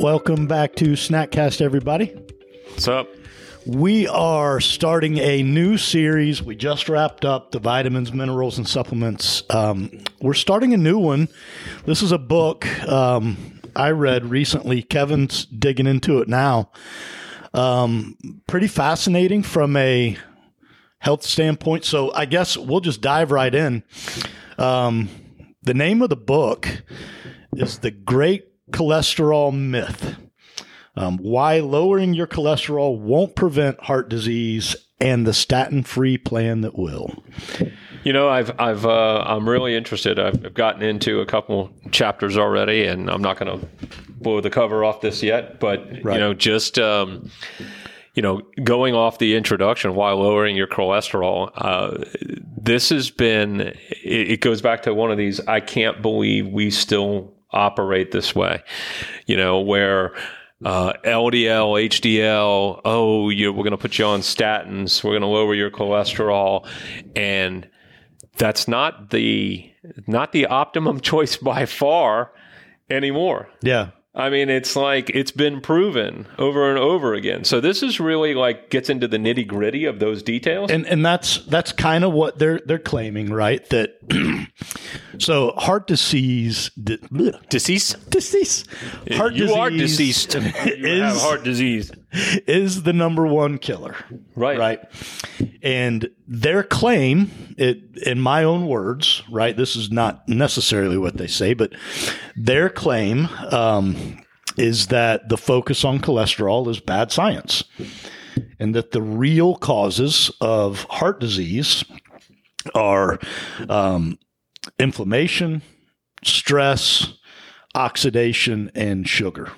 Welcome back to Snackcast, everybody. What's up? We are starting a new series. We just wrapped up the vitamins, minerals, and supplements. Um, we're starting a new one. This is a book um, I read recently. Kevin's digging into it now. Um, pretty fascinating from a health standpoint. So I guess we'll just dive right in. Um, the name of the book is The Great Cholesterol Myth. Um, why lowering your cholesterol won't prevent heart disease and the statin free plan that will. You know, I've I've uh, I'm really interested. I've, I've gotten into a couple chapters already, and I'm not going to blow the cover off this yet. But Right. you know, just um, you know, going off the introduction, why lowering your cholesterol. Uh, this has been. It, it goes back to one of these. I can't believe we still operate this way. You know, where uh, LDL, HDL, oh, you we're going to put you on statins, we're going to lower your cholesterol, and that's not the not the optimum choice by far anymore. Yeah. I mean, it's like it's been proven over and over again. So this is really like gets into the nitty gritty of those details. And and that's that's kind of what they're they're claiming, right? That so heart disease di- bleh, Disease? disease heart you disease are deceased. you have heart disease. Is the number one killer. Right. Right. And their claim, it in my own words, right? This is not necessarily what they say, but their claim um, is that the focus on cholesterol is bad science, and that the real causes of heart disease are um, inflammation, stress, oxidation, and sugar.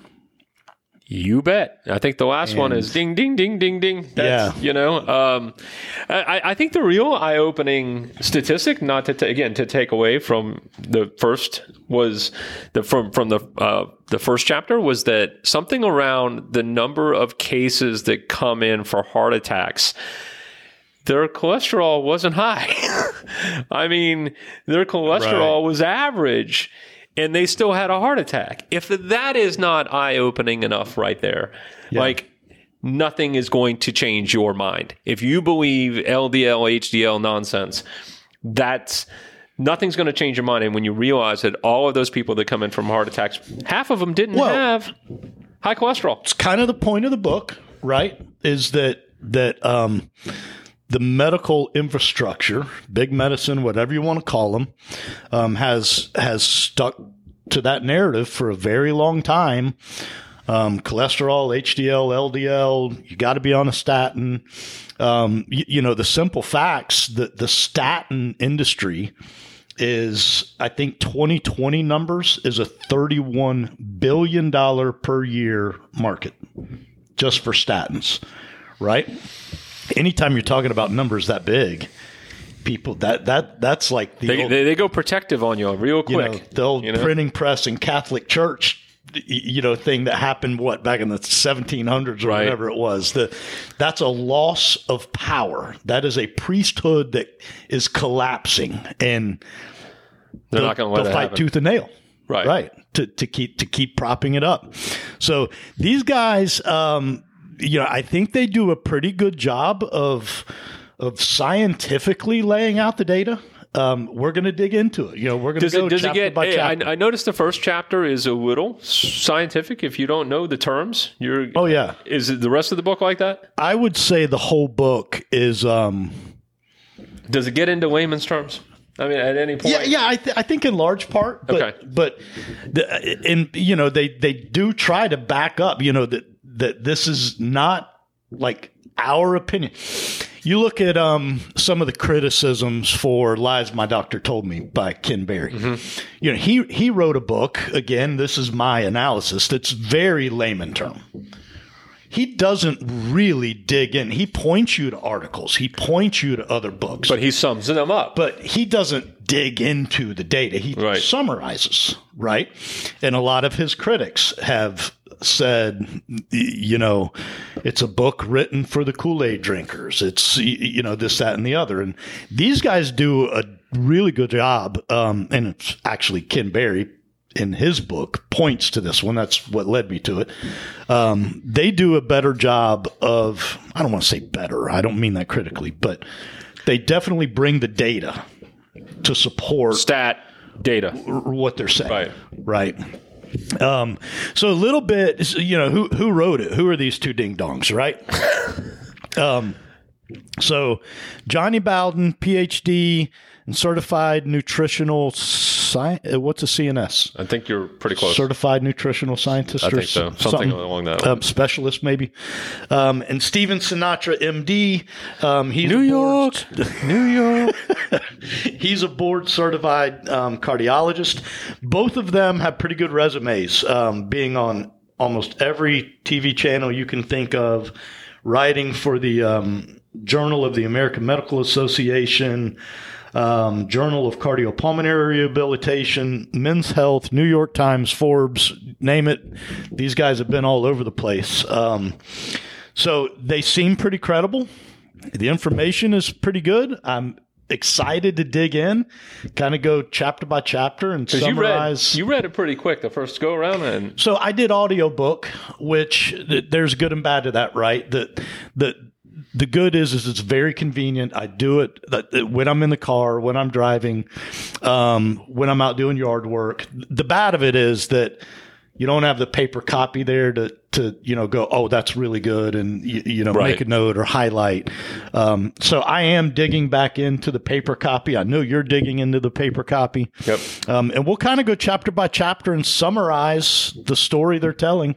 You bet. I think the last one is ding, ding, ding, ding, ding. That's, Yeah. You know, um, I, I think the real eye opening statistic, not to, ta- again, to take away from the first was the, from, from the, uh, the first chapter was that something around the number of cases that come in for heart attacks their cholesterol wasn't high. I mean, their cholesterol Right. was average and they still had a heart attack. If that is not eye opening enough right there, like nothing is going to change your mind. If you believe LDL, HDL nonsense, that's nothing's going to change your mind. And when you realize that all of those people that come in from heart attacks, half of them didn't Well- have high cholesterol. it's kind of the point of the book, right? Is that that um, the medical infrastructure, big medicine, whatever you want to call them, um, has has stuck to that narrative for a very long time. Um, cholesterol, HDL, LDL, you got to be on a statin. Um, you, you know the simple facts that the statin industry is I think 2020 numbers is a 31 billion dollar per year market just for statins, right? Anytime you're talking about numbers that big, people that that that's like the They, old, they, they go protective on you real you quick. know the old you know? printing press and Catholic Church you know thing that happened what back in the 1700s or Right. whatever it was the that's a loss of power that is a priesthood that is collapsing and They're they'll, not going to let they'll it fight happen. tooth and nail. Right. Right. To, to keep to keep propping it up. So these guys, um, you know, I think they do a pretty good job of of scientifically laying out the data. Um, we're going to dig into it. You know, we're going to go it, does it chapter get? by hey, I, chapter. I noticed the first chapter is a little scientific. If you don't know the terms, you're. oh yeah, Is it the rest of the book like that? I would say the whole book is. Um, Does it get into layman's terms? I mean, at any point. Yeah, yeah, I, th- I think in large part, but Okay. but the, and you know they they do try to back up, you know that that this is not like our opinion. You look at um, some of the criticisms for "Lies My Doctor Told Me" by Ken Berry. You know, he he wrote a book. Again, this is my analysis. That's very layman term he doesn't really dig in. He points you to articles. He points you to other books But he sums them up. but he doesn't dig into the data. He Right. summarizes, right? And a lot of his critics have said, you know, it's a book written for the Kool Aid drinkers. It's, you know, this, that, and the other. And these guys do a really good job. Um, and it's actually Ken Berry in his book points to this one. That's what led me to it. Um, they do a better job of, I don't want to say better, I don't mean that critically, but they definitely bring the data to support Stat data. what they're saying. Right. Right. Um, so a little bit, you know, who who wrote it? Who are these two ding dongs, right? um, so Jonny Bowden, PhD and certified nutritional science. What's a CNS? I think you're pretty close. Certified nutritional scientist. I or think so. s- Something, along that. um, specialist, maybe. Um, and Stephen Sinatra, MD. Um, he's New a board- York, New York. He's a board certified um, cardiologist. Both of them have pretty good resumes, um, being on almost every TV channel you can think of, writing for the um, Journal of the American Medical Association, um, Journal of Cardiopulmonary Rehabilitation, Men's Health, New York Times, Forbes, name it. These guys have been all over the place. Um, so they seem pretty credible. The information is pretty good. I'm excited to dig in, kind of go chapter by chapter and You read, summarize. you read it pretty quick the first go around, and so I did audiobook, which th- there's good and bad to that, right? The the the good is is it's very convenient. I do it when I'm in the car, when I'm driving, um, when I'm out doing yard work. The bad of it is that you don't have the paper copy there to to you know go oh that's really good and you, you know Right. make a note or highlight. Um, so I am digging back into the paper copy. I know you're digging into the paper copy. Yep. Um, and we'll kind of go chapter by chapter and summarize the story they're telling.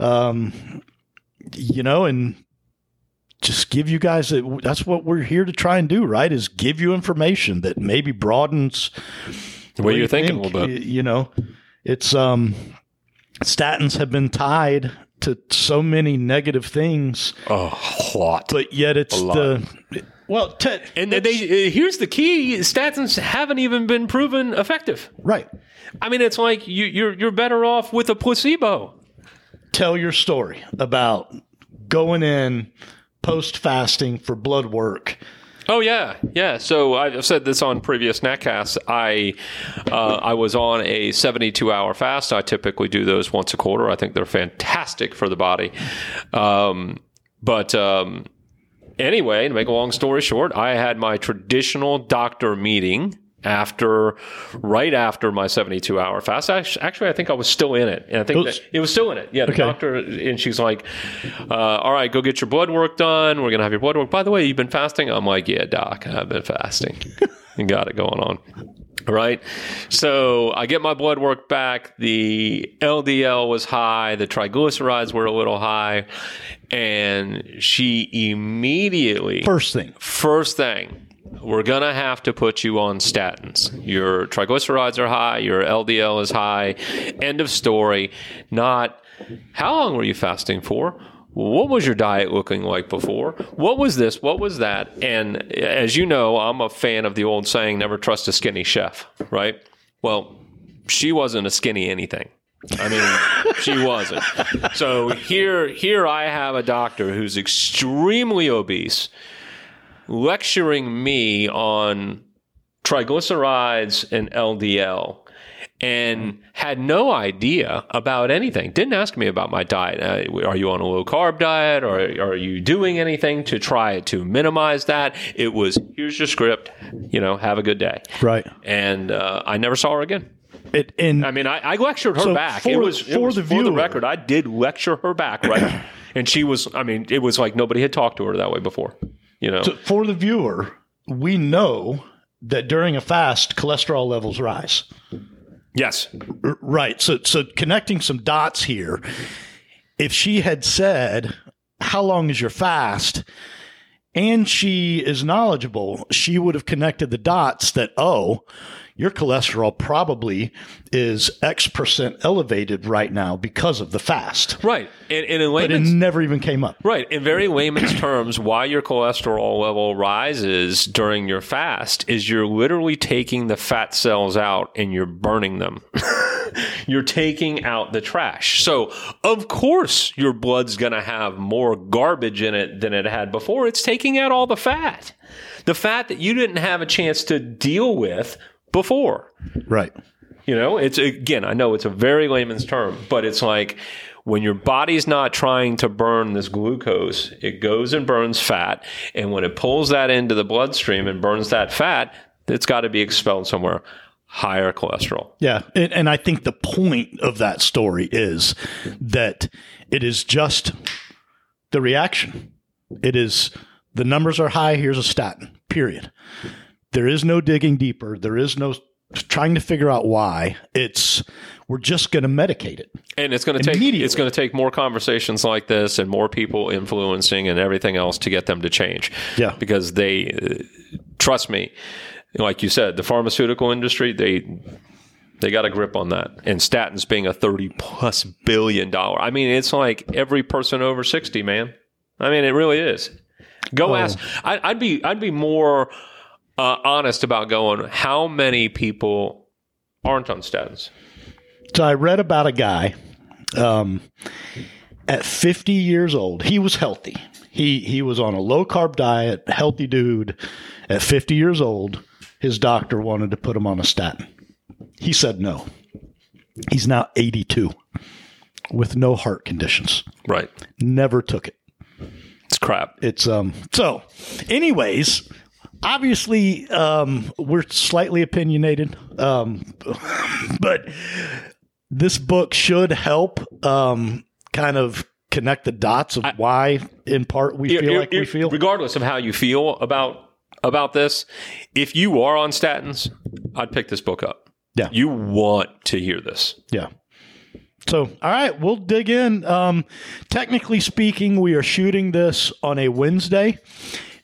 Um, you know, and just give you guys a, that's what we're here to try and do, right? Is give you information that maybe broadens the way you're you thinking a little bit. You know, it's um, statins have been tied to so many negative things, A lot. but yet it's lot. the well, Ted, And they, uh, here's the key: statins haven't even been proven effective. right. I mean, it's like you, you're you're better off with a placebo. tell your story about going in post fasting for blood work. Oh yeah, yeah. So I've said this on previous netcasts. I uh, I was on a 72 hour fast. I typically do those once a quarter. I think they're fantastic for the body. Um, but um, anyway, to make a long story short, I had my traditional doctor meeting after right after my 72 hour fast. Actually, i think i was still in it. And i think It was- that it was still in it. Yeah the Okay. doctor and she's like uh, all right go get your blood work done. We're gonna have your blood work. By the way you've been fasting? I'm like yeah doc i've been fasting. You got it going on. Right. So i get my blood work back. The ldl was high. The triglycerides were a little high. And she immediately First thing, First thing, we're going to have to put you on statins. Your triglycerides are high, your LDL is high. End of story. Not how long were you fasting for? What was your diet looking like before? What was this? What was that? And as you know, I'm a fan of the old saying, never trust a skinny chef, right? Well, she wasn't a skinny anything. I mean, she wasn't. So here, here I have a doctor who's extremely obese, lecturing me on triglycerides and LDL and had no idea about anything. Didn't ask me about my diet. Uh, are you on a low carb diet or are you doing anything to try to minimize that? It was here's your script, you know, have a good day. right? And uh, I never saw her again. It and I mean, I, I lectured her So back. for- it was it for was the for the record. I did lecture her back, right? and she was. I mean, it was like nobody had talked to her that way before. You know, so for the viewer, we know that during a fast, cholesterol levels rise. yes, R- Right. So so connecting some dots here. If she had said, "How long is your fast?" And she is knowledgeable, she would have connected the dots that oh, your cholesterol probably is X percent elevated right now because of the fast. right. And, and in But it never even came up. Right. In very layman's terms, why your cholesterol level rises during your fast is you're literally taking the fat cells out and you're burning them. you're taking out the trash. So, of course, your blood's going to have more garbage in it than it had before. It's taking out all the fat. The fat that you didn't have a chance to deal with before. Right. You know, it's again, I know it's a very layman's term, but it's like when your body's not trying to burn this glucose, it goes and burns fat. And when it pulls that into the bloodstream and burns that fat, it's got to be expelled somewhere. Higher cholesterol. Yeah. And, and I think the point of that story is that it is just the reaction. It is the numbers are high. Here's a statin, period. There is no digging deeper. There is no trying to figure out why. It's we're just going to medicate it. And it's going to take it's going to take more conversations like this and more people influencing and everything else to get them to change. Yeah. Because they trust me, like you said, the pharmaceutical industry, they they got a grip on that. And statins being a 30 plus billion dollar. I mean, it's like every person over 60, man. I mean, it really is. Go Oh. ask. I, I'd be I'd be more uh, honest about going. How many people aren't on statins? So I read about a guy um, at 50 years old. He was healthy. He he was on a low carb diet, healthy dude. At 50 years old, his doctor wanted to put him on a statin. He said no. He's now 82 with no heart conditions. Right. Never took it. It's crap. It's um so anyways, obviously um we're slightly opinionated. Um but this book should help um kind of connect the dots of why in part we feel like we feel. regardless of how you feel about about this, if you are on statins, I'd pick this book up. Yeah. You want to hear this. Yeah. So, all right, we'll dig in. Um, technically speaking, we are shooting this on a Wednesday,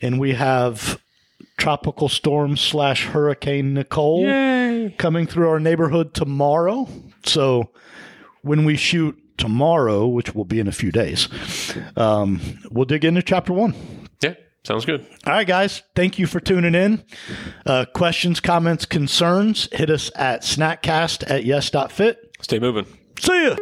and we have tropical storm slash hurricane Nicole coming through our neighborhood tomorrow. So, when we shoot tomorrow, which will be in a few days, um, we'll dig into chapter one. Sounds good. All right, guys. Thank you for tuning in. Uh, questions, comments, concerns, hit us at snackcast at yes.fit. Stay moving. See ya.